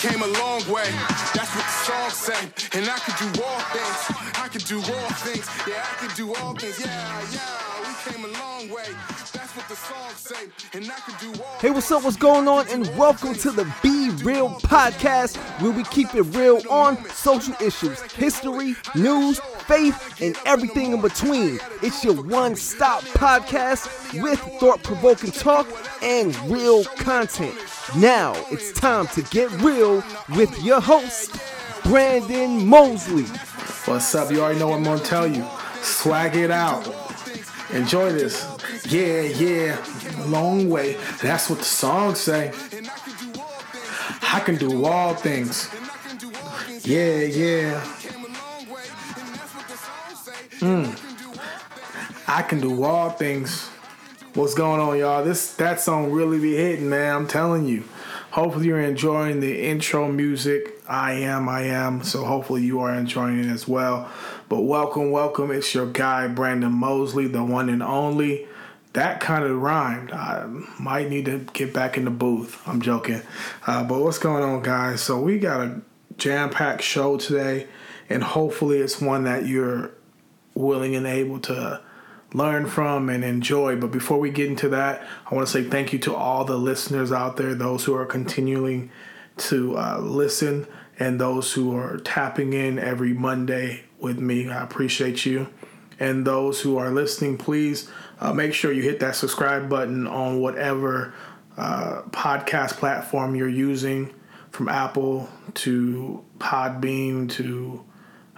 came a long way. That's what the song say. And I can do all things. I can do all things. Yeah, I can do all things. Yeah, yeah. We came a long way. Hey, what's up? What's going on? And welcome to the Be Real podcast, where we keep it real on social issues, history, news, faith, and everything in between. It's your one stop podcast with thought provoking talk and real content. Now it's time to get real with your host, Brandon Mosley. What's up? You already know what I'm gonna tell you. Swag it out. Enjoy this. Yeah, yeah. Long way. That's what the songs say. I can do all things. Yeah, yeah. Mm. I can do all things. What's going on, y'all? This that song really be hitting, man. I'm telling you. Hopefully you're enjoying the intro music. I am, I am. So hopefully you are enjoying it as well. But welcome, welcome. It's your guy Brandon Mosley, the one and only. That kind of rhymed. I might need to get back in the booth. I'm joking. Uh, but what's going on, guys? So we got a jam-packed show today, and hopefully it's one that you're willing and able to learn from and enjoy. But before we get into that, I want to say thank you to all the listeners out there, those who are continuing to uh, listen, and those who are tapping in every Monday with me. I appreciate you. And those who are listening, please uh, make sure you hit that subscribe button on whatever uh, podcast platform you're using, from Apple to Podbean to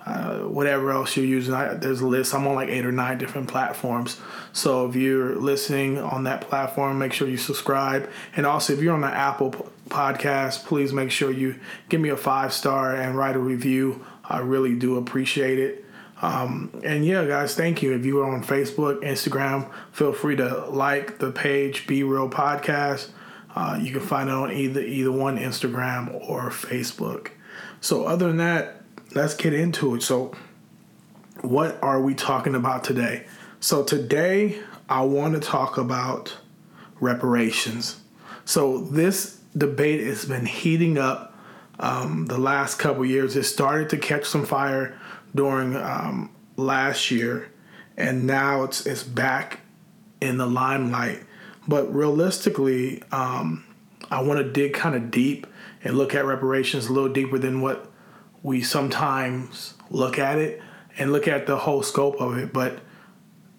uh, whatever else you're using. I, there's a list. I'm on like eight or nine different platforms. So if you're listening on that platform, make sure you subscribe. And also, if you're on the Apple podcast, please make sure you give me a five star and write a review. I really do appreciate it. Um, and yeah, guys, thank you. If you are on Facebook, Instagram, feel free to like the page Be Real Podcast. Uh, you can find it on either either one, Instagram or Facebook. So other than that, let's get into it. So, what are we talking about today? So today, I want to talk about reparations. So this debate has been heating up um, the last couple years. It started to catch some fire during um, last year, and now it's it's back in the limelight. But realistically, um, I want to dig kind of deep and look at reparations a little deeper than what we sometimes look at it and look at the whole scope of it. But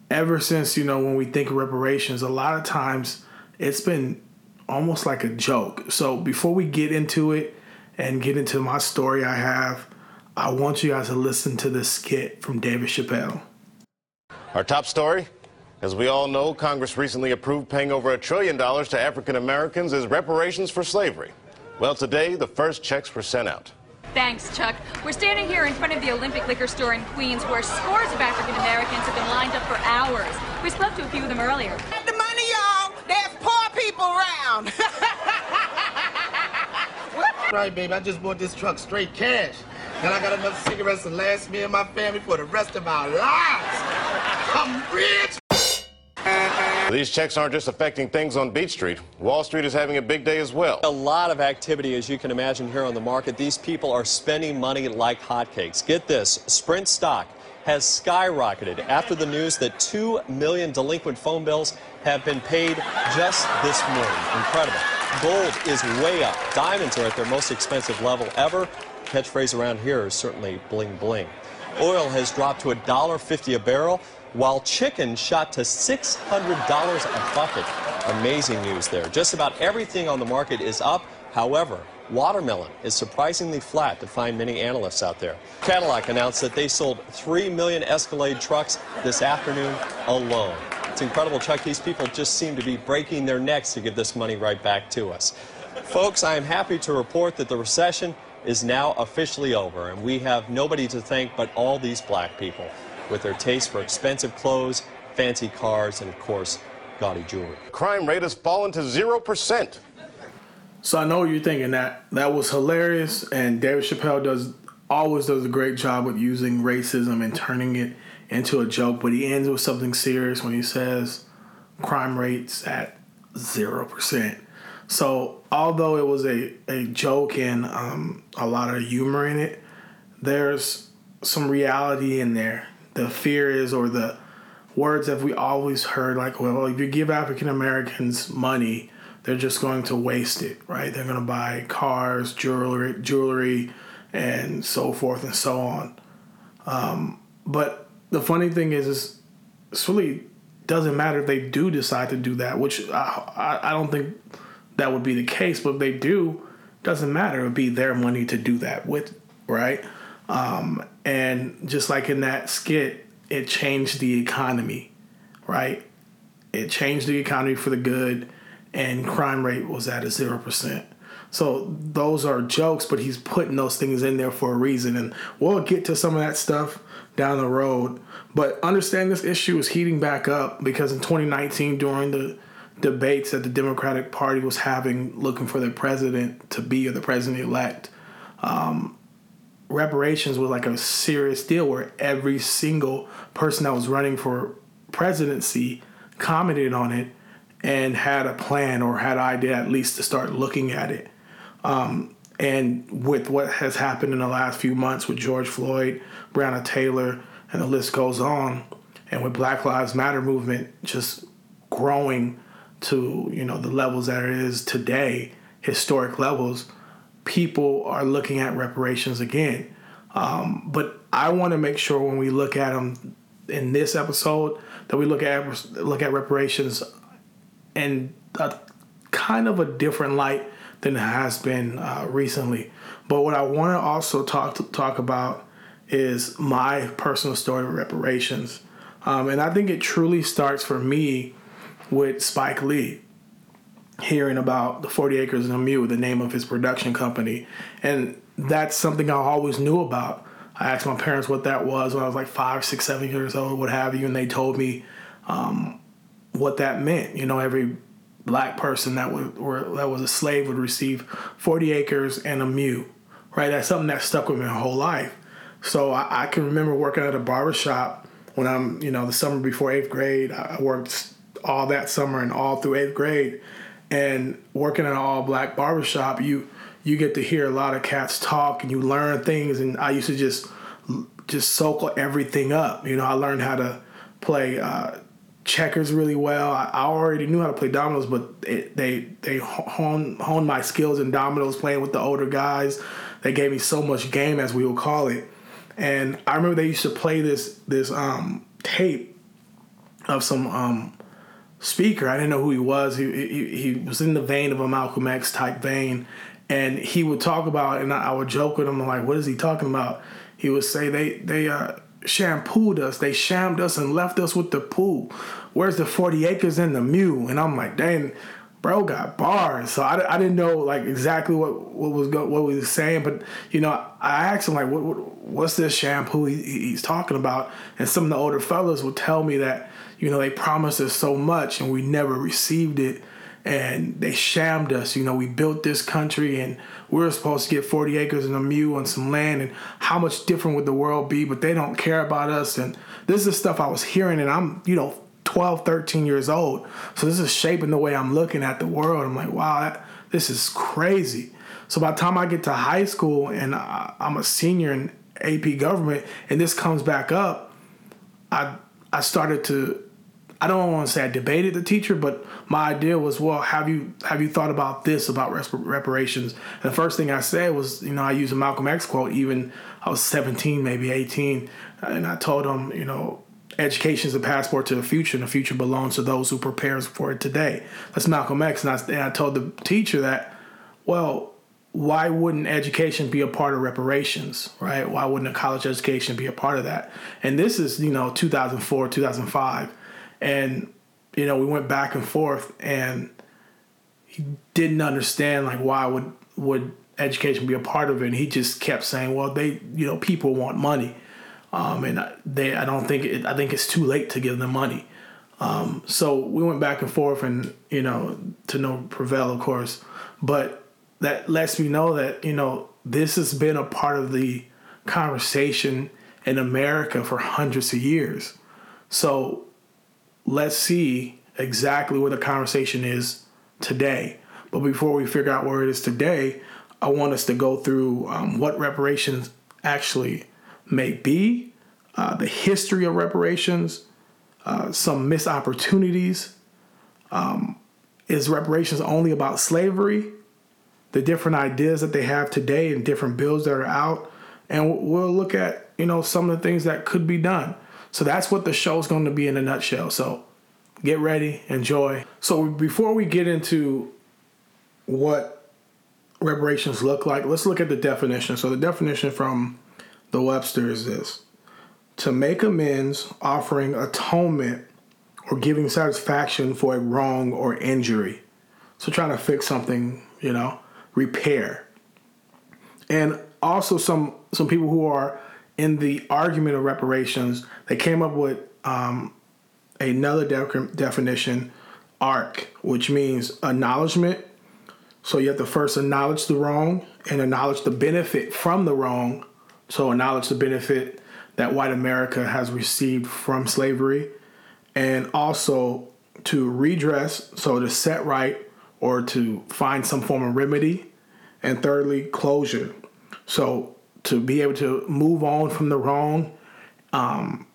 ever since, you know, when we think reparations, a lot of times it's been almost like a joke. So before we get into it and get into my story I have, I want you guys to listen to this skit from David Chappelle. Our top story. As we all know, Congress recently approved paying over a trillion dollars to African Americans as reparations for slavery. Well, today, the first checks were sent out. Thanks, Chuck. We're standing here in front of the Olympic Liquor Store in Queens where scores of African Americans have been lined up for hours. We spoke to a few of them earlier. Get the money, y'all. There's poor people around. Right, baby. I just bought this truck straight cash. And I got enough cigarettes to last me and my family for the rest of our lives. I'm rich. These checks aren't just affecting things on Beach Street. Wall Street is having a big day as well. A lot of activity, as you can imagine, here on the market. These people are spending money like hotcakes. Get this Sprint stock has skyrocketed after the news that 2 million delinquent phone bills have been paid just this morning. Incredible. Gold is way up. Diamonds are at their most expensive level ever. Catchphrase around here is certainly bling bling. Oil has dropped to $1.50 a barrel, while chicken shot to $600 a bucket. Amazing news there. Just about everything on the market is up. However, watermelon is surprisingly flat to find many analysts out there. Cadillac announced that they sold 3 million Escalade trucks this afternoon alone. It's incredible, Chuck. These people just seem to be breaking their necks to give this money right back to us. Folks, I am happy to report that the recession is now officially over, and we have nobody to thank but all these black people with their taste for expensive clothes, fancy cars, and of course, gaudy jewelry. Crime rate has fallen to 0%. So I know you're thinking that that was hilarious, and David Chappelle does always does a great job with using racism and turning it into a joke. But he ends with something serious when he says crime rates at zero percent. So although it was a, a joke and um, a lot of humor in it, there's some reality in there. The fear is, or the words that we always heard, like, well, if you give African Americans money, they're just going to waste it, right? They're going to buy cars, jewelry, jewelry, and so forth and so on. Um, but the funny thing is, is it's really doesn't matter if they do decide to do that, which I, I, I don't think that would be the case. But if they do, doesn't matter. It would be their money to do that with, right? Um, and just like in that skit, it changed the economy, right? It changed the economy for the good, and crime rate was at a zero percent. So those are jokes, but he's putting those things in there for a reason, and we'll get to some of that stuff down the road. But understand this issue is heating back up because in 2019, during the debates that the Democratic Party was having, looking for the president to be or the president elect, um, reparations was like a serious deal where every single person that was running for presidency commented on it and had a plan or had an idea at least to start looking at it. Um, and with what has happened in the last few months with George Floyd, Breonna Taylor, and the list goes on, and with Black Lives Matter movement just growing to you know the levels that it is today, historic levels, people are looking at reparations again. Um, but I want to make sure when we look at them in this episode that we look at look at reparations in a kind of a different light than it has been uh, recently. But what I want to also talk to, talk about is my personal story of reparations, um, and I think it truly starts for me with Spike Lee hearing about the 40 Acres and a Mule, the name of his production company. And that's something I always knew about. I asked my parents what that was when I was like five, six, seven years old, what have you, and they told me um, what that meant. You know, every black person that or that was a slave would receive 40 acres and a mule, right? That's something that stuck with me my whole life. So I, I can remember working at a barbershop when I'm, you know, the summer before eighth grade. I worked all that summer and all through eighth grade and working in an all black barbershop, you you get to hear a lot of cats talk and you learn things. And I used to just just soak everything up. You know, I learned how to play uh, checkers really well. I, I, already knew how to play dominoes, but it, they they honed honed my skills in dominoes playing with the older guys. They gave me so much game, as we will call it. And I remember they used to play this this um, tape of some um, speaker. I didn't know who he was. He, he, he was in the vein of a Malcolm X type vein. And he would talk about, and I, would joke with him, I'm like, what is he talking about? He would say, they, they uh, shampooed us, they shammed us and left us with the pool. Where's the 40 acres and the mule? And I'm like, dang, bro got bars. So I, I didn't know like exactly what, what was go, what was saying, but you know, I asked him like, what, what what's this shampoo he, he's talking about? And some of the older fellas would tell me that you know, they promised us so much and we never received it. And they shammed us. You know, we built this country and we are supposed to get 40 acres and a mule and some land. And how much different would the world be? But they don't care about us. And this is stuff I was hearing, and I'm, you know, 12, 13 years old. So this is shaping the way I'm looking at the world. I'm like, wow, that, this is crazy. So by the time I get to high school and I, I'm a senior in AP government and this comes back up, I I started to I don't want to say I debated the teacher, but my idea was, well, have you have you thought about this about reparations? And the first thing I said was, you know, I used a Malcolm X quote. Even I was 17, maybe 18, and I told him, you know, education is a passport to the future, and the future belongs to those who prepare for it today. That's Malcolm X, and I, and I told the teacher that, well, why wouldn't education be a part of reparations, right? Why wouldn't a college education be a part of that? And this is, you know, 2004, 2005 and you know we went back and forth and he didn't understand like why would would education be a part of it. And he just kept saying well they you know people want money. Um, and they i don't think it, i think it's too late to give them money. Um, so we went back and forth and you know to no prevail of course. But that lets me know that you know this has been a part of the conversation in america for hundreds of years. So let's see exactly where the conversation is today. But before we figure out where it is today, I want us to go through um, what reparations actually may be, uh, the history of reparations, uh, some missed opportunities. Um, is reparations only about slavery? The different ideas that they have today and different bills that are out, and we'll look at you know some of the things that could be done. So that's what the show is going to be in a nutshell. So get ready, enjoy. So before we get into what reparations look like, let's look at the definition. So the definition from the Webster is this to make amends, offering atonement, or giving satisfaction for a wrong or injury. So trying to fix something, you know, repair. And also some some people who are in the argument of reparations, they came up with um, another de- definition, ARC, which means acknowledgement. So you have to first acknowledge the wrong and acknowledge the benefit from the wrong. So acknowledge the benefit that white America has received from slavery, and also to redress, so to set right or to find some form of remedy, and thirdly, closure. So to be able to move on from the wrong, um,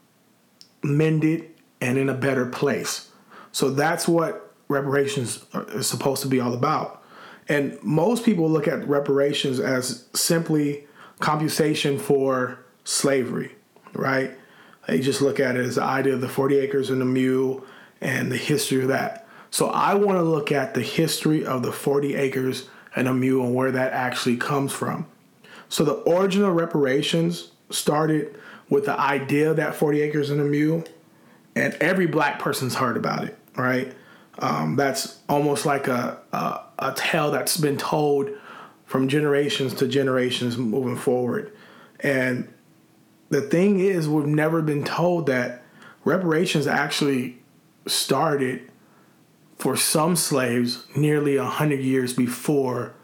mend it, and in a better place. So that's what reparations is supposed to be all about. And most people look at reparations as simply compensation for slavery, right? They just look at it as the idea of the 40 acres and the mule and the history of that. So I want to look at the history of the 40 acres and a mule and where that actually comes from. So the original reparations started with the idea that 40 acres and a mule, and every black person's heard about it, right? Um, that's almost like a, a, a tale that's been told from generations to generations moving forward. And the thing is, we've never been told that reparations actually started for some slaves nearly 100 years before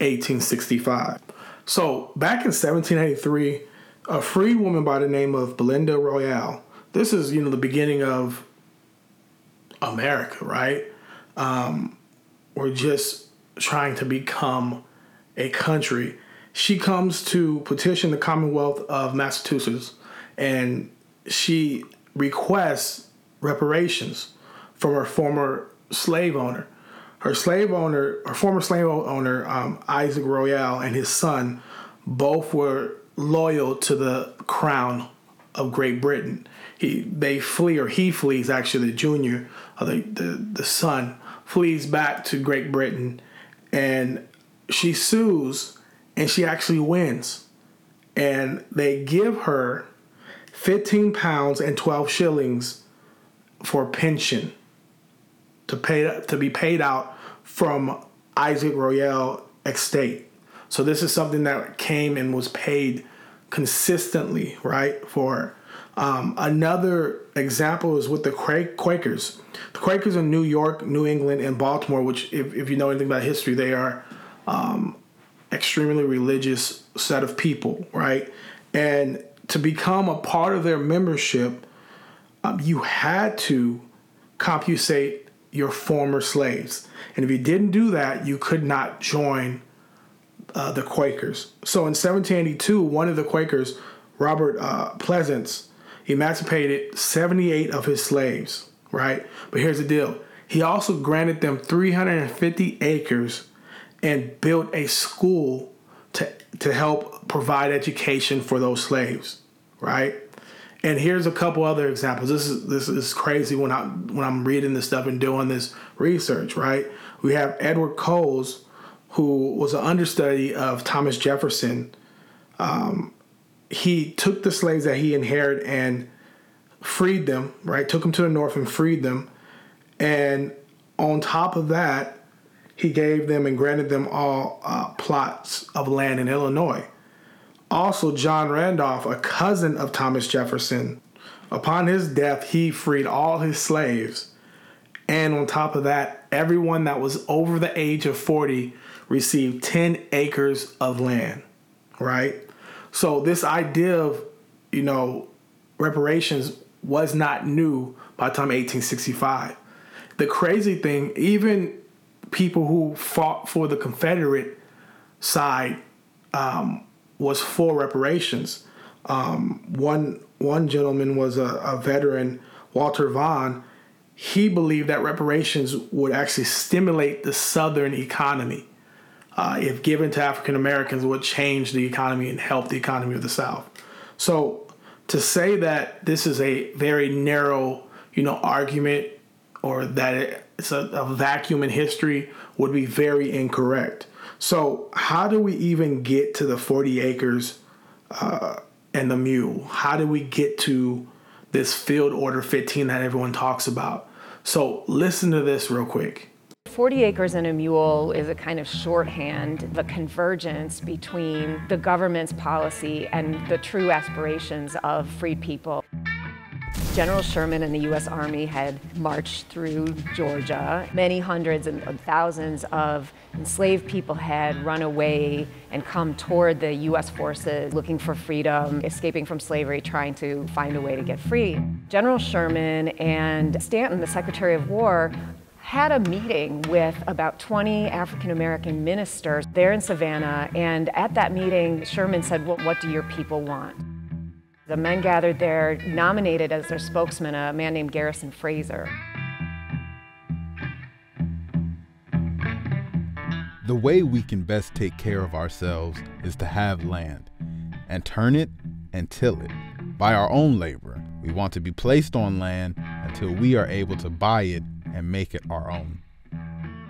1865. So, back in 1783, a free woman by the name of Belinda Royall. this is, you know, the beginning of America, right? Um, we're just trying to become a country she comes to petition the Commonwealth of Massachusetts and she requests reparations from her former slave owner. Her slave owner, her former slave owner, um, Isaac Royall, and his son both were loyal to the crown of Great Britain. He, they flee, or he flees, actually, the junior, or the, the, the son, flees back to Great Britain, and she sues and she actually wins. And they give her 15 pounds and 12 shillings for pension to pay to be paid out from Isaac Royall estate. So this is something that came and was paid consistently, right? For um, another example is with the Quakers. The Quakers in New York, New England, and Baltimore, which, if, if you know anything about history, they are um, extremely religious set of people, right? And to become a part of their membership, um, you had to compensate your former slaves. And if you didn't do that, you could not join uh, the Quakers. So in 1782, one of the Quakers, Robert uh, Pleasants, emancipated 78 of his slaves, right? But here's the deal he also granted them 350 acres and built a school to to help provide education for those slaves, right? And here's a couple other examples. This is this is crazy when I when I'm reading this stuff and doing this research, right? We have Edward Coles, who was an understudy of Thomas Jefferson. Um, he took the slaves that he inherited and freed them, right? Took them to the north and freed them. And on top of that, he gave them and granted them all uh, plots of land in Illinois. Also, John Randolph, a cousin of Thomas Jefferson, upon his death, he freed all his slaves. And on top of that, everyone that was over the age of 40 received 10 acres of land, right? So, this idea of, you know, reparations was not new by the time 1865. The crazy thing, even people who fought for the Confederate side um, was for reparations. Um, one one gentleman was a, a veteran, Walter Vaughn. He believed that reparations would actually stimulate the Southern economy. Uh, if given to African Americans, would change the economy and help the economy of the South. So to say that this is a very narrow, you know, argument or that it's a, a vacuum in history would be very incorrect. So how do we even get to the 40 acres uh, and the mule? How do we get to this field order 15 that everyone talks about? So listen to this real quick. 40 acres and a mule is a kind of shorthand, the convergence between the government's policy and the true aspirations of freed people. General Sherman and the U.S. Army had marched through Georgia. Many hundreds and uh, thousands of enslaved people had run away and come toward the U.S. forces looking for freedom, escaping from slavery, trying to find a way to get free. General Sherman and Stanton, the Secretary of War, had a meeting with about 20 African American ministers there in Savannah, and at that meeting, Sherman said, well, What do your people want? The men gathered there nominated as their spokesman a man named Garrison Frazier. The way we can best take care of ourselves is to have land and turn it and till it by our own labor. We want to be placed on land until we are able to buy it and make it our own.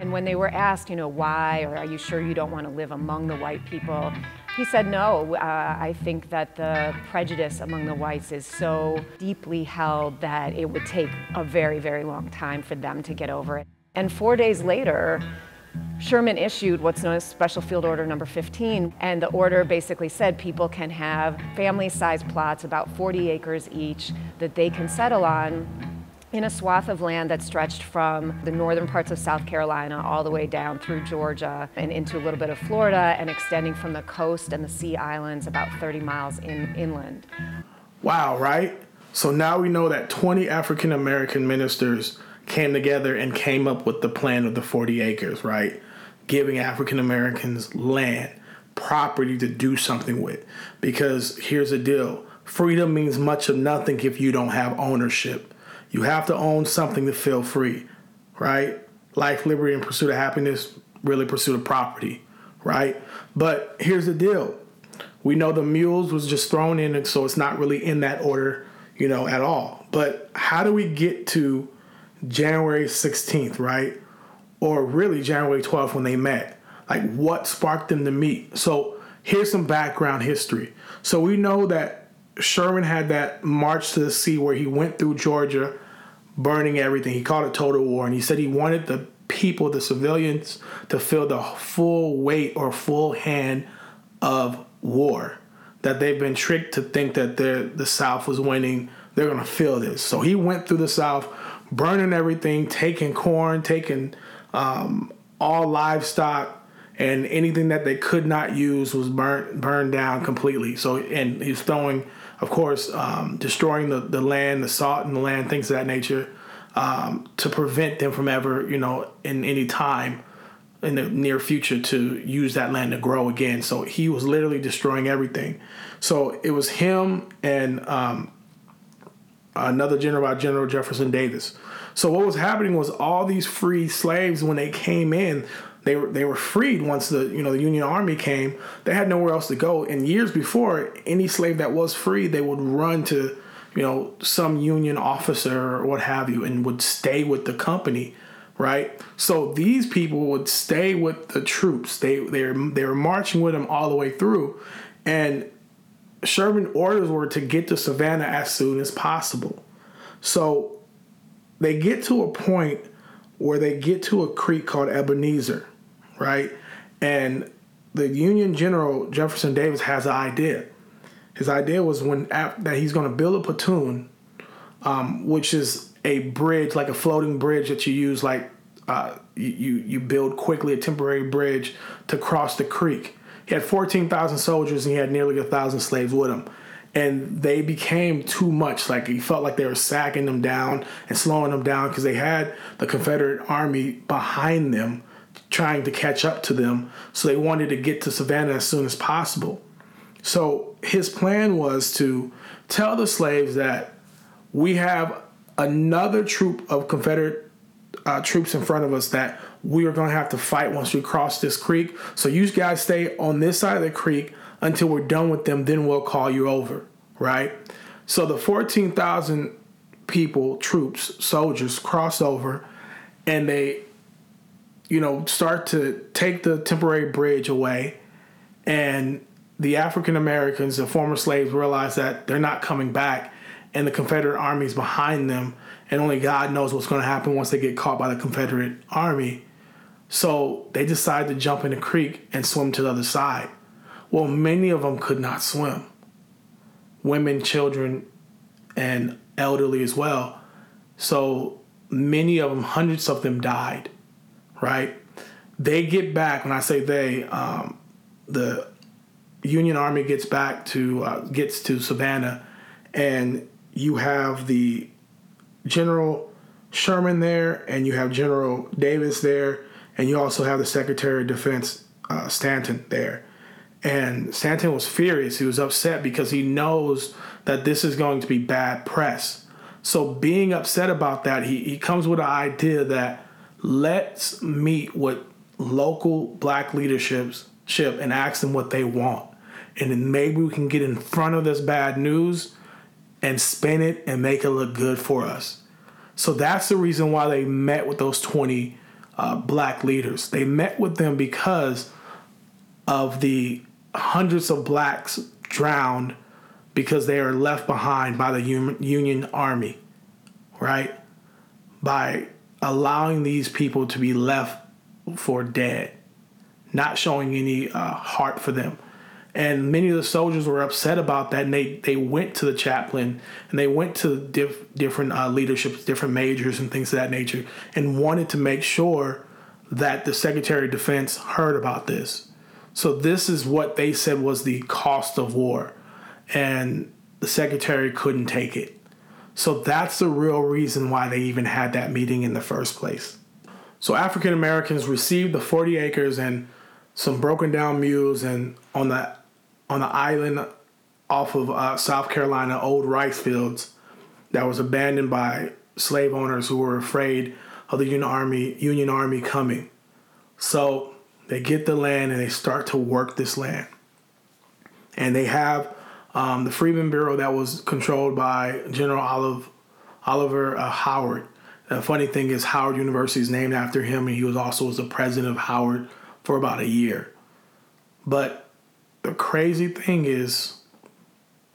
And when they were asked, you know, why, or are you sure you don't want to live among the white people, he said, no, uh, I think that the prejudice among the whites is so deeply held that it would take a very, very long time for them to get over it. And four days later, Sherman issued what's known as Special Field Order Number 15, and the order basically said people can have family sized plots, about 40 acres each, that they can settle on in a swath of land that stretched from the northern parts of South Carolina all the way down through Georgia and into a little bit of Florida and extending from the coast and the sea islands about 30 miles in, inland. Wow, right? So now we know that 20 African American ministers came together and came up with the plan of the 40 acres, right? Giving African Americans land, property to do something with. Because here's the deal freedom means much of nothing if you don't have ownership. You have to own something to feel free, right? Life, liberty, and pursuit of happiness, really pursuit of property, right? But here's the deal. We know the mules was just thrown in, so it's not really in that order, you know, at all. But how do we get to January 16th, right? Or really January 12th when they met? Like what sparked them to meet? So here's some background history. So we know that Sherman had that march to the sea where he went through Georgia, burning everything. He called it total war, and he said he wanted the people, the civilians, to feel the full weight or full hand of war. That they've been tricked to think that the South was winning. They're gonna feel this. So he went through the South, burning everything, taking corn, taking um, all livestock, and anything that they could not use was burnt burned down completely. So and he's throwing of course, um, destroying the, the land, the salt in the land, things of that nature, um, to prevent them from ever, you know, in any time in the near future to use that land to grow again. So he was literally destroying everything. So it was him and um, another general, by General Jefferson Davis. So what was happening was all these free slaves when they came in, they were they were freed once the you know the Union Army came. They had nowhere else to go. And years before, any slave that was free, they would run to you know some Union officer or what have you, and would stay with the company, right? So these people would stay with the troops. They they they were marching with them all the way through, and Sherman orders were to get to Savannah as soon as possible. So they get to a point where they get to a creek called Ebenezer, right? And the Union General Jefferson Davis has an idea. His idea was when that he's going to build a platoon, um, which is a bridge, like a floating bridge that you use, like uh, you you build quickly a temporary bridge to cross the creek. He had fourteen thousand soldiers and he had nearly a thousand slaves with him and they became too much. Like he felt like they were sacking them down and slowing them down because they had the Confederate army behind them trying to catch up to them. So they wanted to get to Savannah as soon as possible. So his plan was to tell the slaves that we have another troop of Confederate uh, troops in front of us that we are going to have to fight once we cross this creek. So you guys stay on this side of the creek until we're done with them, then we'll call you over, right? So the 14,000 people, troops, soldiers cross over and they, you know, start to take the temporary bridge away. And the African Americans, the former slaves, realize that they're not coming back and the Confederate army's behind them. And only God knows what's going to happen once they get caught by the Confederate army. So they decide to jump in the creek and swim to the other side. Well, many of them could not swim. Women, children, and elderly as well. So many of them, hundreds of them died, right? They get back, when I say they, um, the Union Army gets back to, uh, gets to Savannah, and you have the General Sherman there, and you have General Davis there, and you also have the Secretary of Defense uh, Stanton there. And Stanton was furious. He was upset because he knows that this is going to be bad press. So, being upset about that, he, he comes with an idea that let's meet with local black leaderships ship and ask them what they want. And then maybe we can get in front of this bad news and spin it and make it look good for us. So that's the reason why they met with those 20 uh, black leaders. They met with them because of the hundreds of blacks drowned because they are left behind by the Union Army, right? By allowing these people to be left for dead, not showing any uh, heart for them. And many of the soldiers were upset about that, and they, they went to the chaplain and they went to diff, different uh, leaderships, different majors, and things of that nature, and wanted to make sure that the Secretary of Defense heard about this. So, this is what they said was the cost of war, and the Secretary couldn't take it. So, that's the real reason why they even had that meeting in the first place. So, African Americans received the 40 acres and some broken down mules, and on the on the island off of uh, South Carolina, old rice fields that was abandoned by slave owners who were afraid of the Union Army, Union Army coming. So they get the land and they start to work this land. And they have um, the Freedmen Bureau that was controlled by General Olive, Oliver uh, Howard. The funny thing is, Howard University is named after him, and he was also was the president of Howard for about a year. But the crazy thing is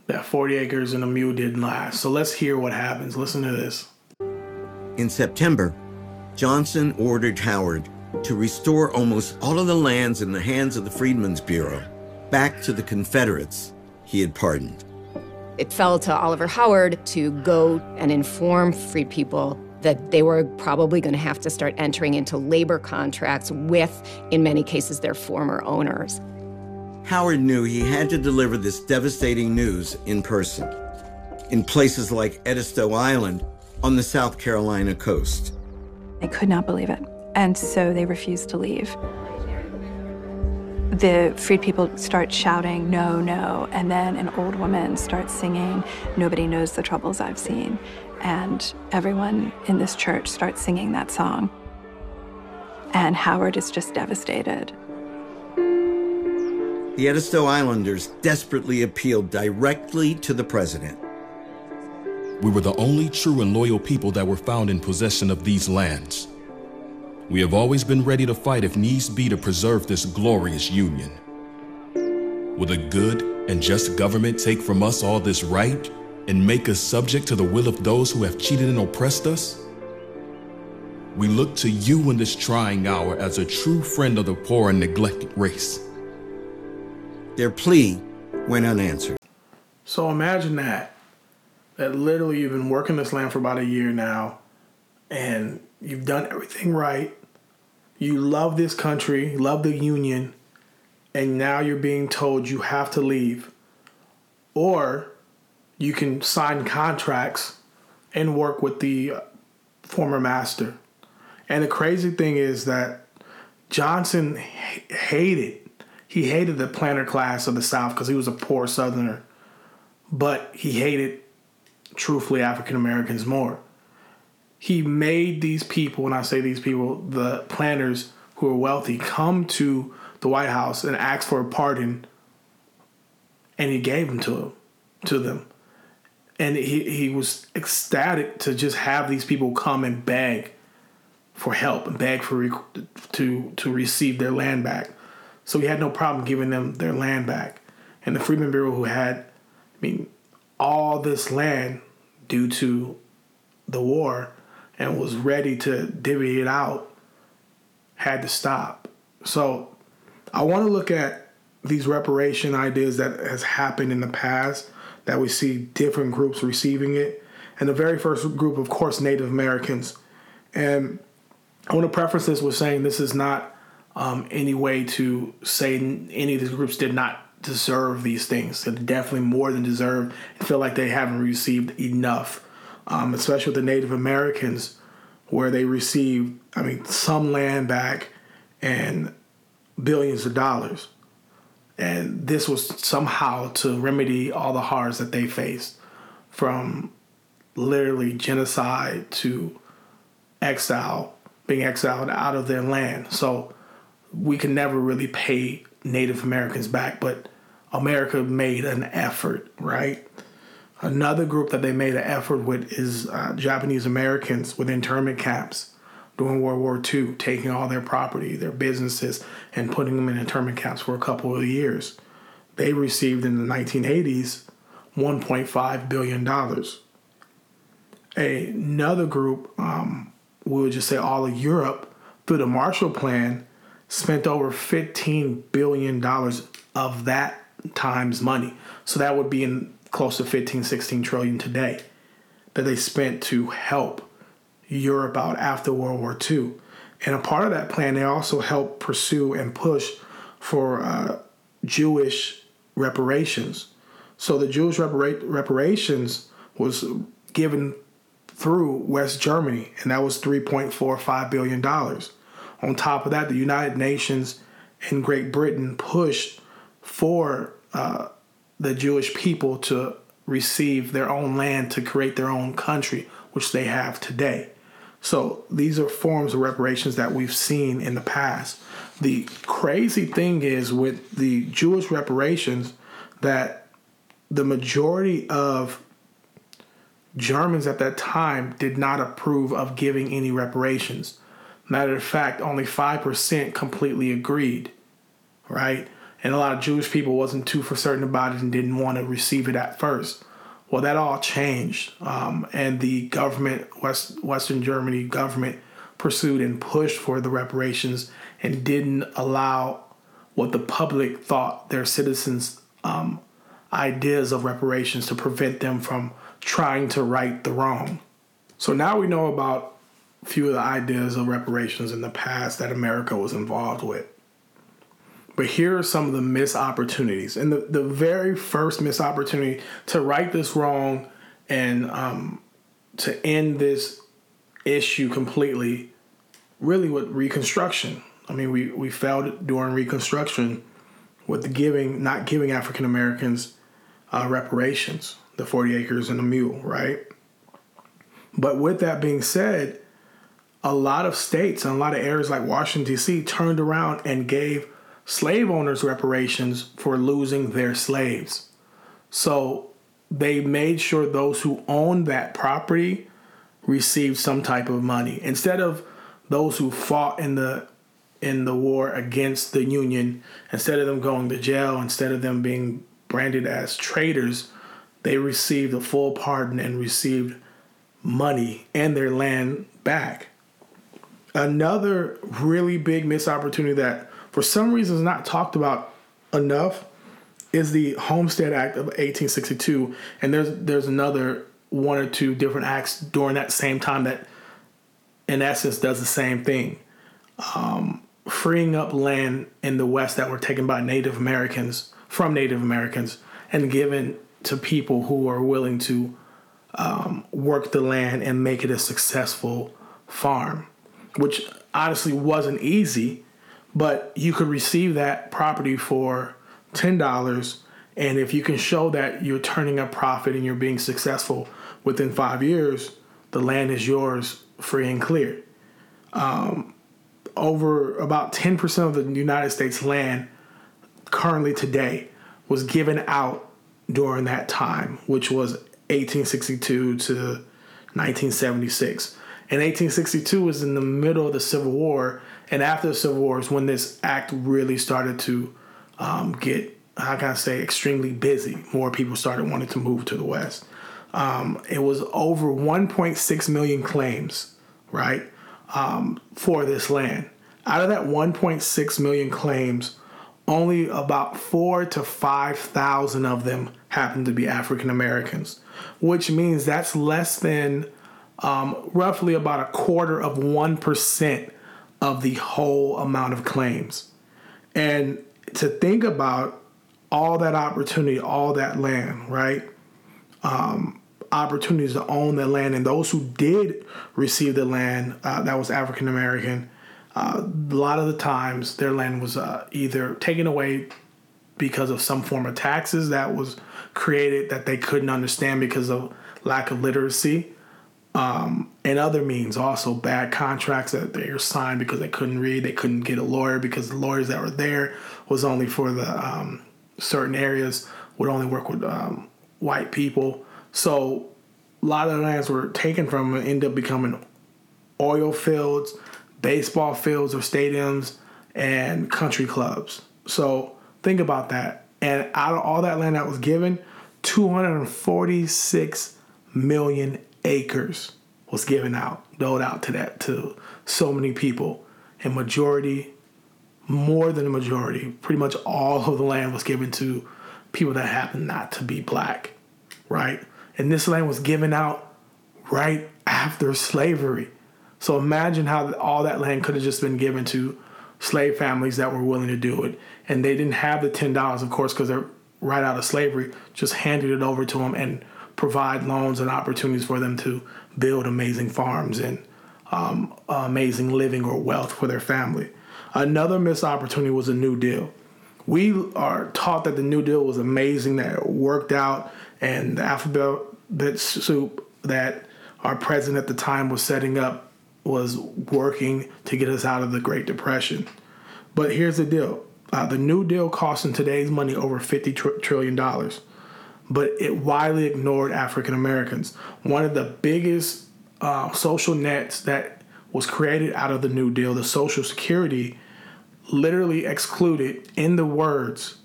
that 40 acres and a mule didn't last. So let's hear what happens. Listen to this. In September, Johnson ordered Howard to restore almost all of the lands in the hands of the Freedmen's Bureau back to the Confederates he had pardoned. It fell to Oliver Howard to go and inform free people that they were probably going to have to start entering into labor contracts with, in many cases, their former owners. Howard knew he had to deliver this devastating news in person, in places like Edisto Island on the South Carolina coast. I could not believe it, and so they refuse to leave. The freed people start shouting, no, no, and then an old woman starts singing, Nobody Knows the Troubles I've Seen. And everyone in this church starts singing that song. And Howard is just devastated. The Edisto Islanders desperately appealed directly to the president. We were the only true and loyal people that were found in possession of these lands. We have always been ready to fight if needs be to preserve this glorious union. Will a good and just government take from us all this right and make us subject to the will of those who have cheated and oppressed us? We look to you in this trying hour as a true friend of the poor and neglected race. Their plea went unanswered. So imagine that. That literally you've been working this land for about a year now, and you've done everything right. You love this country, love the union, and now you're being told you have to leave. Or you can sign contracts and work with the uh, former master. And the crazy thing is that Johnson hated he hated the planter class of the South because he was a poor Southerner, but he hated truthfully African Americans more. He made these people, when I say these people, the planters who are wealthy, come to the White House and ask for a pardon, and he gave them to him, to them, and he he was ecstatic to just have these people come and beg for help and beg for to to receive their land back. So he had no problem giving them their land back. And the Freedmen Bureau, who had, I mean, all this land due to the war and was ready to divvy it out, had to stop. So I want to look at these reparation ideas that has happened in the past that we see different groups receiving it. And the very first group, of course, Native Americans. And I want to preface this with saying this is not um, any way to say any of these groups did not deserve these things. They definitely more than deserve and feel like they haven't received enough, um, especially with the Native Americans, where they received, I mean, some land back and billions of dollars. And this was somehow to remedy all the horrors that they faced from literally genocide to exile, being exiled out of their land. So we can never really pay Native Americans back, but America made an effort, right? Another group that they made an effort with is uh, Japanese Americans with internment camps during World War II, taking all their property, their businesses, and putting them in internment camps for a couple of years. They received in the 1980s $1.5 billion. Another group, um, we would just say all of Europe, through the Marshall Plan, spent over $15 billion of that times money. So that would be in close to 15, 16 trillion today that they spent to help Europe out after World War II. And a part of that plan, they also helped pursue and push for uh, Jewish reparations. So the Jewish repara- reparations was given through West Germany, and that was $3.45 billion. On top of that, the United Nations and Great Britain pushed for uh, the Jewish people to receive their own land to create their own country, which they have today. So these are forms of reparations that we've seen in the past. The crazy thing is with the Jewish reparations that the majority of Germans at that time did not approve of giving any reparations. Matter of fact, only 5% completely agreed, right? And a lot of Jewish people wasn't too for certain about it and didn't want to receive it at first. Well, that all changed, um, and the government, West Western Germany government, pursued and pushed for the reparations and didn't allow what the public thought their citizens' um, ideas of reparations to prevent them from trying to right the wrong. So now we know about a few of the ideas of reparations in the past that America was involved with. But here are some of the missed opportunities. And the, the very first missed opportunity to right this wrong and um, to end this issue completely, really with Reconstruction. I mean, we, we failed during Reconstruction with the giving, not giving African Americans uh, reparations, the 40 acres and a mule, right? But with that being said, a lot of states and a lot of areas like Washington, D.C. turned around and gave slave owners reparations for losing their slaves. So they made sure those who owned that property received some type of money instead of those who fought in the in the war against the union instead of them going to jail instead of them being branded as traitors they received a full pardon and received money and their land back another really big missed opportunity that for some reason is not talked about enough is the Homestead Act of 1862, and there's there's another one or two different acts during that same time that, in essence, does the same thing, um, freeing up land in the West that were taken by Native Americans from Native Americans and given to people who are willing to um, work the land and make it a successful farm, which honestly wasn't easy but you could receive that property for ten dollars, and if you can show that you're turning a profit and you're being successful within five years, the land is yours free and clear. Um, over about ten percent of the United States land currently today was given out during that time, which was 1862 to 1976. And 1862 was in the middle of the Civil War, and after the Civil War is when this act really started to um, get, how can I say, extremely busy. More people started wanting to move to the West. Um, it was over 1.6 million claims, right, um, for this land. Out of that 1.6 million claims, only about four to 5,000 of them happen to be African Americans, which means that's less than um, roughly about a quarter of 1% of the whole amount of claims. And to think about all that opportunity, all that land, right? Um, opportunities to own the land, and those who did receive the land uh, that was African American, uh, a lot of the times their land was uh, either taken away because of some form of taxes that was created that they couldn't understand because of lack of literacy, um, and other means also bad contracts that they were signed because they couldn't read, they couldn't get a lawyer because the lawyers that were there was only for the um, certain areas would only work with um, white people. So a lot of the lands were taken from and ended up becoming oil fields, baseball fields or stadiums, and country clubs. So think about that. And out of all that land that was given, 246 million acres was given out, doled out to that to so many people. And majority, more than a majority, pretty much all of the land was given to people that happened not to be black, right? And this land was given out right after slavery. So imagine how all that land could have just been given to slave families that were willing to do it. And they didn't have the $10, of course, because they're right out of slavery, just handed it over to them and provide loans and opportunities for them to build amazing farms and um, amazing living or wealth for their family. Another missed opportunity was a New Deal. We are taught that the New Deal was amazing, that it worked out, and the alphabet soup that our president at the time was setting up was working to get us out of the Great Depression. But here's the deal uh, the New Deal cost in today's money over $50 tr- trillion but it widely ignored African Americans. One of the biggest uh, social nets that was created out of the New Deal, the Social Security, literally excluded in the words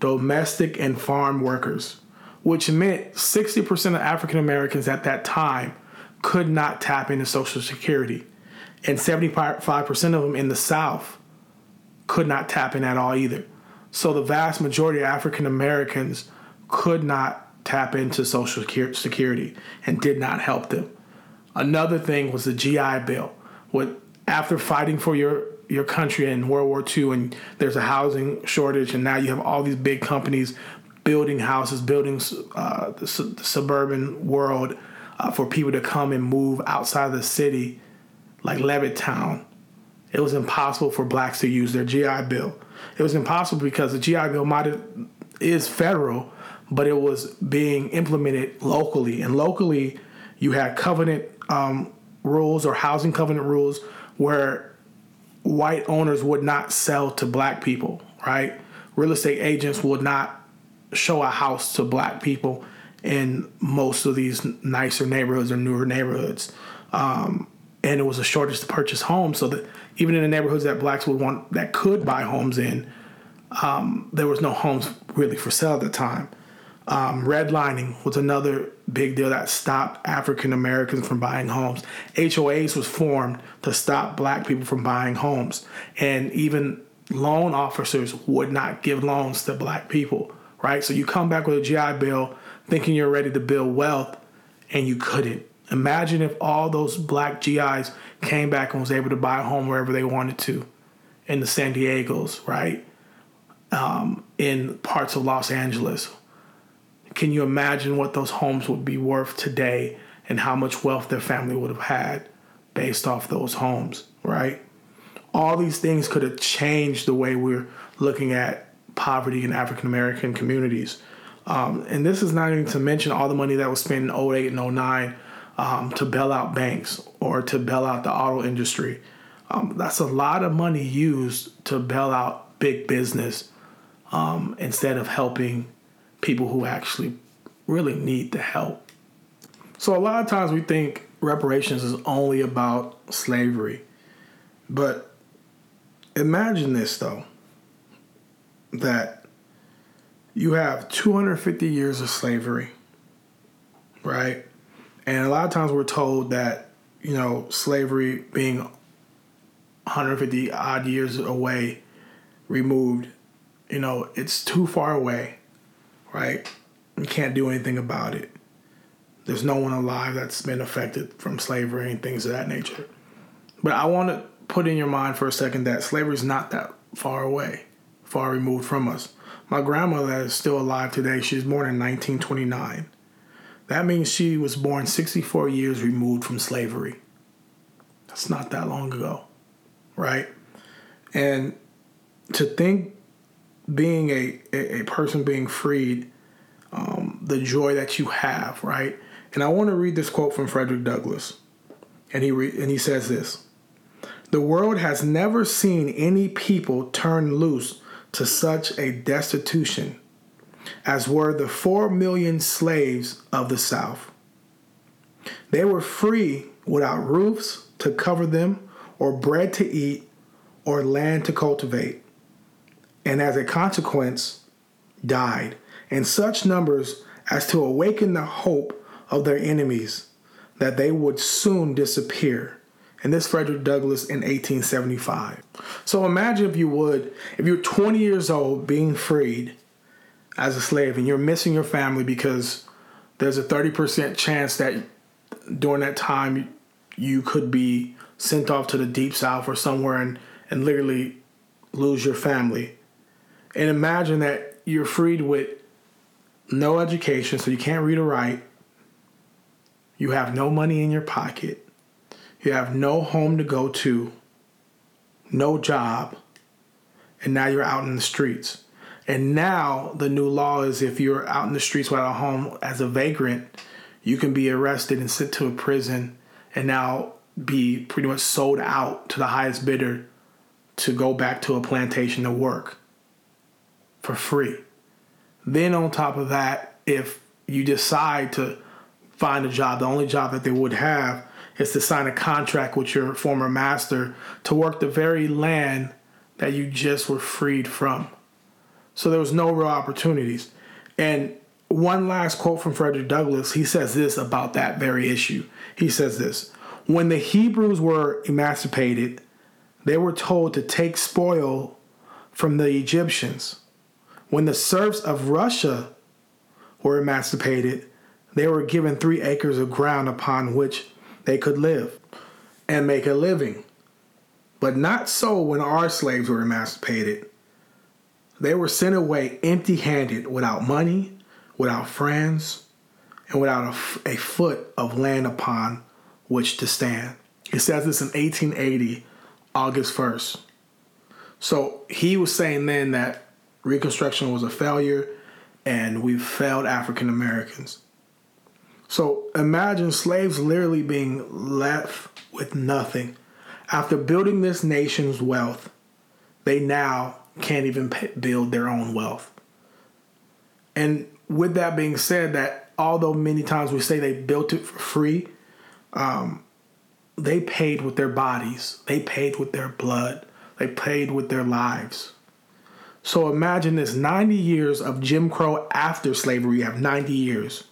domestic and farm workers, which meant 60% of African Americans at that time could not tap into Social Security. And 75% of them in the South could not tap in at all either. So the vast majority of African Americans could not tap into Social Security and did not help them. Another thing was the GI Bill. What after fighting for your your country in World War II, and there's a housing shortage, and now you have all these big companies building houses, building uh, the, su- the, suburban world uh, for people to come and move outside the city, like Levittown. It was impossible for blacks to use their GI Bill. It was impossible because the GI Bill might is federal, but it was being implemented locally. And locally, you had covenant um, rules or housing covenant rules where white owners would not sell to black people, right? Real estate agents would not show a house to black people in most of these nicer neighborhoods or newer neighborhoods. Um, and it was a shortage to purchase homes, so that even in the neighborhoods that blacks would want that could buy homes in, um, there was no homes really for sale at the time. Um, redlining was another big deal that stopped African Americans from buying homes. HOAs was formed to stop black people from buying homes. And even loan officers would not give loans to black people, right? So you come back with a GI Bill thinking you're ready to build wealth and you couldn't. Imagine if all those black GIs came back and was able to buy a home wherever they wanted to in the San Diego's, right? Um, in parts of Los Angeles can you imagine what those homes would be worth today and how much wealth their family would have had based off those homes, right? all these things could have changed the way we're looking at poverty in African American communities. Um, and this is not even to mention all the money that was spent in 08 and 09 um, to bail out banks or to bail out the auto industry. Um, that's a lot of money used to bail out big business um, instead of helping people who actually really need the help. So, a lot of times we think reparations is only about slavery. But imagine this, though that you have 250 years of slavery, right? And a lot of times we're told that, you know, slavery being 150 odd years away, removed, you know, it's too far away, right? You can't do anything about it. There's no one alive that's been affected from slavery and things of that nature. But I want to put in your mind for a second that slavery is not that far away, far removed from us. My grandmother is still alive today. She was born in 1929. That means she was born 64 years removed from slavery. That's not that long ago, right? And to think being a, a, person being freed, um, the joy that you have, right? And I want to read this quote from Frederick Douglass. And he, re- and he says this The world has never seen any people turn loose to such a destitution as were the four million slaves of the South. They were free without roofs to cover them, or bread to eat, or land to cultivate, and as a consequence, died in such numbers as to awaken the hope of their enemies that they would soon disappear. And this Frederick Douglass in 1875. So imagine if you would, if you're 20 years old being freed as a slave and you're missing your family because there's a 30% chance that during that time you could be sent off to the deep south or somewhere and, and literally lose your family. And imagine that you're freed with no education, so you can't read or write. You have no money in your pocket. You have no home to go to, no job, and now you're out in the streets. And now the new law is if you're out in the streets without a home as a vagrant, you can be arrested and sent to a prison and now be pretty much sold out to the highest bidder to go back to a plantation to work for free. Then, on top of that, if you decide to find a job, the only job that they would have is to sign a contract with your former master to work the very land that you just were freed from. So there was no real opportunities. And one last quote from Frederick Douglass, he says this about that very issue. He says this When the Hebrews were emancipated, they were told to take spoil from the Egyptians. When the serfs of Russia were emancipated, they were given three acres of ground upon which they could live and make a living. But not so when our slaves were emancipated. They were sent away empty handed, without money, without friends, and without a, a, foot of land upon which to stand. He says this in 1880, August 1st. So he was saying then that Reconstruction was a failure and we failed African Americans. So imagine slaves literally being left with nothing. After building this nation's wealth, they now can't even build their own wealth. And with that being said, that although many times we say they built it for free, um, they paid with their bodies, they paid with their blood, they paid with their lives. So imagine this 90 years of Jim Crow after slavery, you have 90 years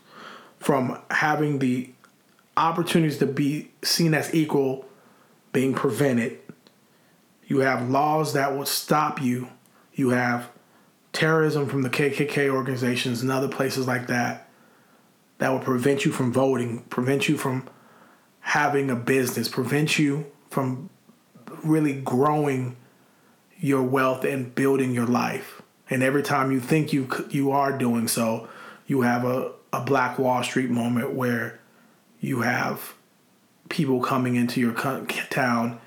from having the opportunities to be seen as equal being prevented you have laws that will stop you. You have terrorism from the KKK organizations and other places like that that will prevent you from voting, prevent you from having a business, prevent you from really growing your wealth and building your life. And every time you think you you are doing so, you have a, a Black Wall Street moment where you have people coming into your town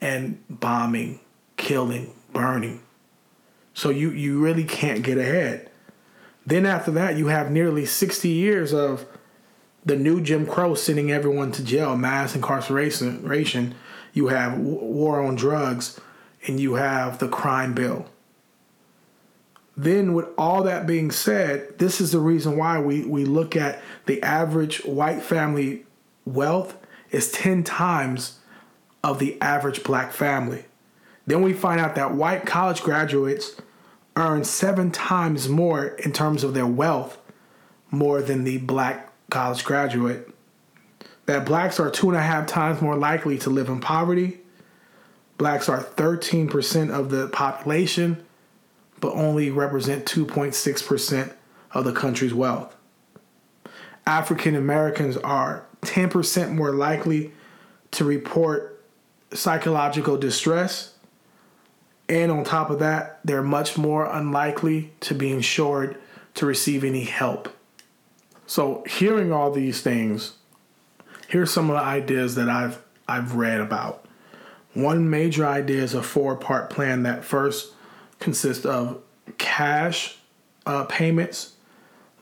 and bombing, killing, burning. So you, you really can't get ahead. Then after that, you have nearly 60 years of the new Jim Crow sending everyone to jail, mass incarceration. You have war on drugs, and you have the crime bill. Then, with all that being said, this is the reason why we, we look at the average white family wealth is 10 times of the average black family. Then we find out that white college graduates earn seven times more in terms of their wealth more than the black college graduate. That blacks are two and a half times more likely to live in poverty. Blacks are 13% of the population, but only represent 2.6% of the country's wealth. African Americans are 10% more likely to report psychological distress. And on top of that, they're much more unlikely to be insured to receive any help. So, hearing all these things, here's some of the ideas that I've I've read about. One major idea is a four-part plan that first consists of cash uh, payments,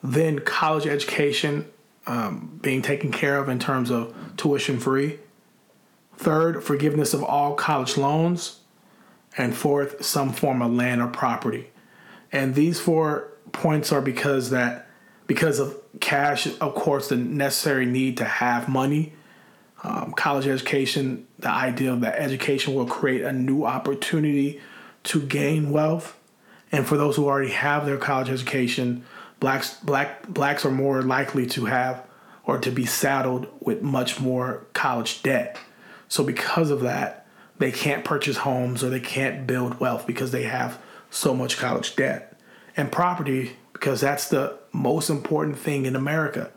then college education um, being taken care of in terms of tuition free. Third, forgiveness of all college loans. And fourth, some form of land or property. And these four points are because that because of cash, of course, the necessary need to have money. Um, college education, the idea of that education will create a new opportunity to gain wealth. And for those who already have their college education, blacks black blacks are more likely to have or to be saddled with much more college debt. So because of that, they can't purchase homes or they can't build wealth because they have so much college debt. And property because that's the most important thing in America.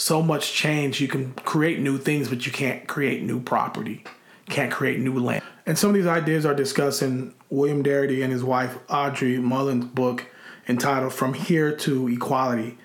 So much change, you can create new things, but you can't create new property, can't create new land. And some of these ideas are discussed in William Darity and his wife Audrey Mullen's book entitled From Here to Equality.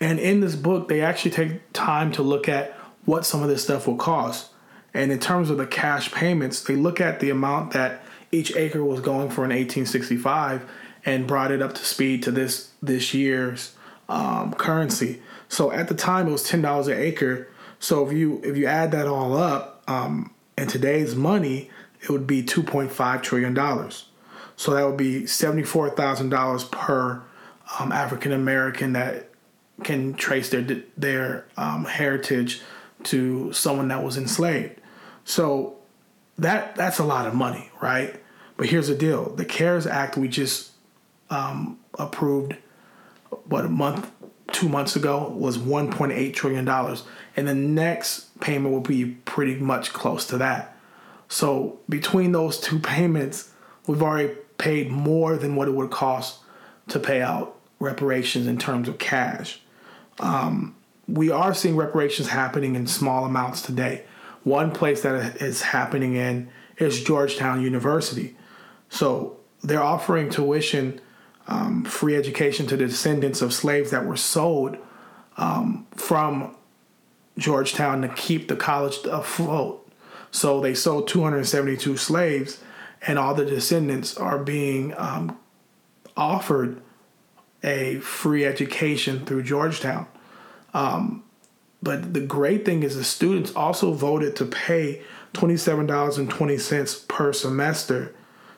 And in this book, they actually take time to look at what some of this stuff will cost. And in terms of the cash payments, they look at the amount that each acre was going for in 1865 and brought it up to speed to this this year's um, currency. So at the time, it was ten dollars an acre. So if you if you add that all up um, in today's money, it would be 2.5 trillion dollars. So that would be seventy-four thousand dollars per um, African American that can trace their their um, heritage to someone that was enslaved. So that that's a lot of money, right? But here's the deal: the CARES Act we just um, approved, what a month, two months ago, was 1.8 trillion dollars, and the next payment will be pretty much close to that. So between those two payments, we've already paid more than what it would cost to pay out reparations in terms of cash. Um, we are seeing reparations happening in small amounts today. One place that is happening in is Georgetown University. So they're offering tuition, um, free education to the descendants of slaves that were sold um, from Georgetown to keep the college afloat. So they sold 272 slaves, and all the descendants are being um, offered a free education through Georgetown. Um, but the great thing is the students also voted to pay $27.20 per semester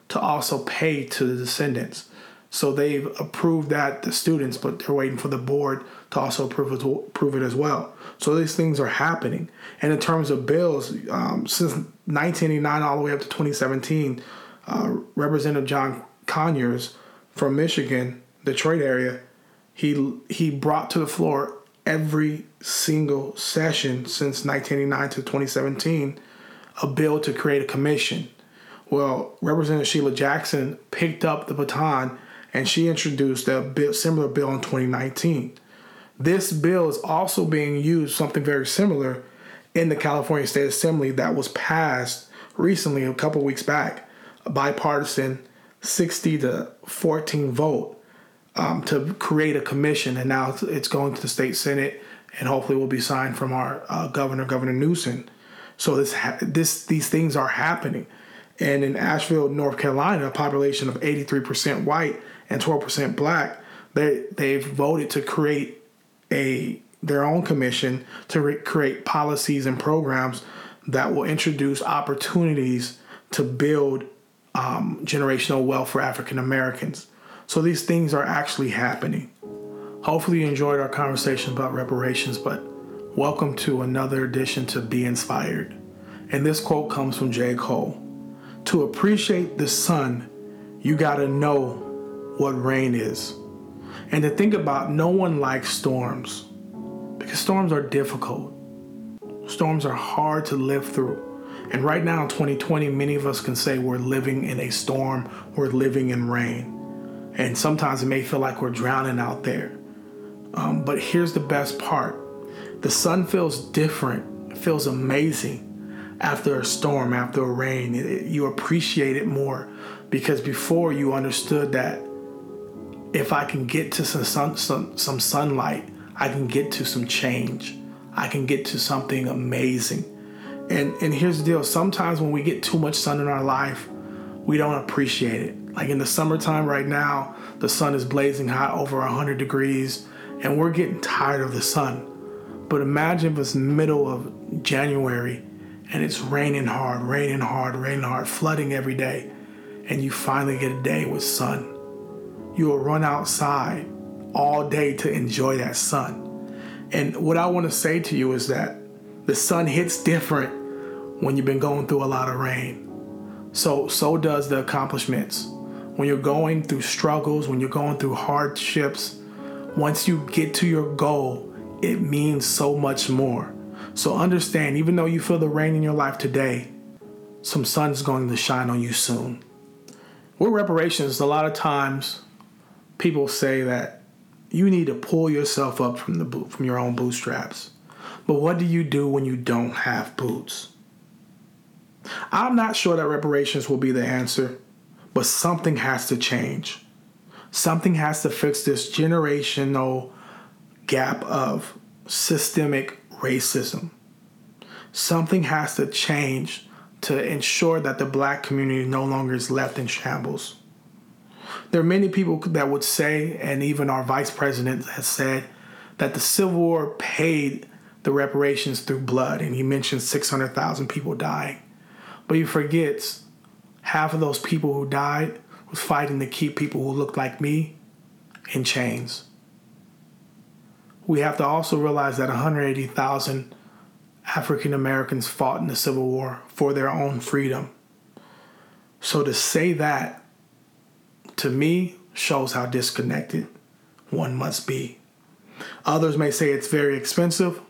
to also pay to the descendants. So they've approved that the students, but they're waiting for the board to also approve it, approve it as well. So these things are happening. And in terms of bills, um, since 1989 all the way up to 2017, uh, Representative John Conyers from Michigan, Detroit area, he he brought to the floor every single session since 1989 to 2017 a bill to create a commission. Well, Representative Sheila Jackson picked up the baton and she introduced a bill, similar bill in 2019. This bill is also being used, something very similar, in the California State Assembly that was passed recently, a couple weeks back, a bipartisan 60 to 14 vote um, to create a commission, and now it's going to the state senate, and hopefully will be signed from our uh, governor, Governor Newsom. So this this these things are happening, And in Asheville, North Carolina, a population of 83% white and 12% black, they they've voted to create a their own commission to re- create policies and programs that will introduce opportunities to build um, generational wealth for African Americans. So these things are actually happening. Hopefully, you enjoyed our conversation about reparations, but welcome to another edition to Be Inspired. And this quote comes from J. Cole To appreciate the sun, you gotta know what rain is. And to think about, no one likes storms because storms are difficult. Storms are hard to live through. And right now in 2020, many of us can say we're living in a storm, we're living in rain. And sometimes it may feel like we're drowning out there. Um, but here's the best part the sun feels different, it feels amazing after a storm, after a rain. It, you appreciate it more because before you understood that if I can get to some, sun, some, some sunlight, I can get to some change. I can get to something amazing. And and here's the deal, sometimes when we get too much sun in our life, we don't appreciate it. Like in the summertime right now, the sun is blazing hot over 100 degrees and we're getting tired of the sun. But imagine if it's middle of January and it's raining hard, raining hard, raining hard, flooding every day, and you finally get a day with sun. You will run outside all day to enjoy that sun. And what I want to say to you is that the sun hits different when you've been going through a lot of rain. So so does the accomplishments. When you're going through struggles, when you're going through hardships, once you get to your goal, it means so much more. So understand, even though you feel the rain in your life today, some sun's going to shine on you soon. With reparations, a lot of times people say that you need to pull yourself up from the from your own bootstraps. But what do you do when you don't have boots? I'm not sure that reparations will be the answer, but something has to change. Something has to fix this generational gap of systemic racism. Something has to change to ensure that the black community no longer is left in shambles. There are many people that would say, and even our vice president has said, that the Civil War paid the reparations through blood, and he mentioned 600,000 people dying. But he forgets half of those people who died was fighting to keep people who looked like me in chains. We have to also realize that 180,000 African Americans fought in the Civil War for their own freedom. So to say that to me shows how disconnected one must be. Others may say it's very expensive.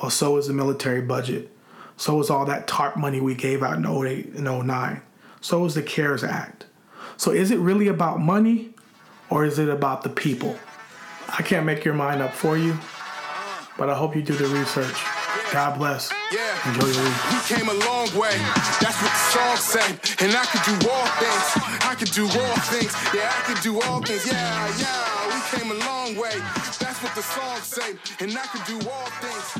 Well, so is the military budget. So is all that TARP money we gave out in 08 and 09. So is the CARES Act. So is it really about money or is it about the people? I can't make your mind up for you, but I hope you do the research. God bless. Yeah. Enjoy your week. We came a long way. That's what the song said. And I could do all things. I could do all things. Yeah, I can do all things. Yeah, yeah. We came a long way. That's what the song said. And I can do all things. I can do all things.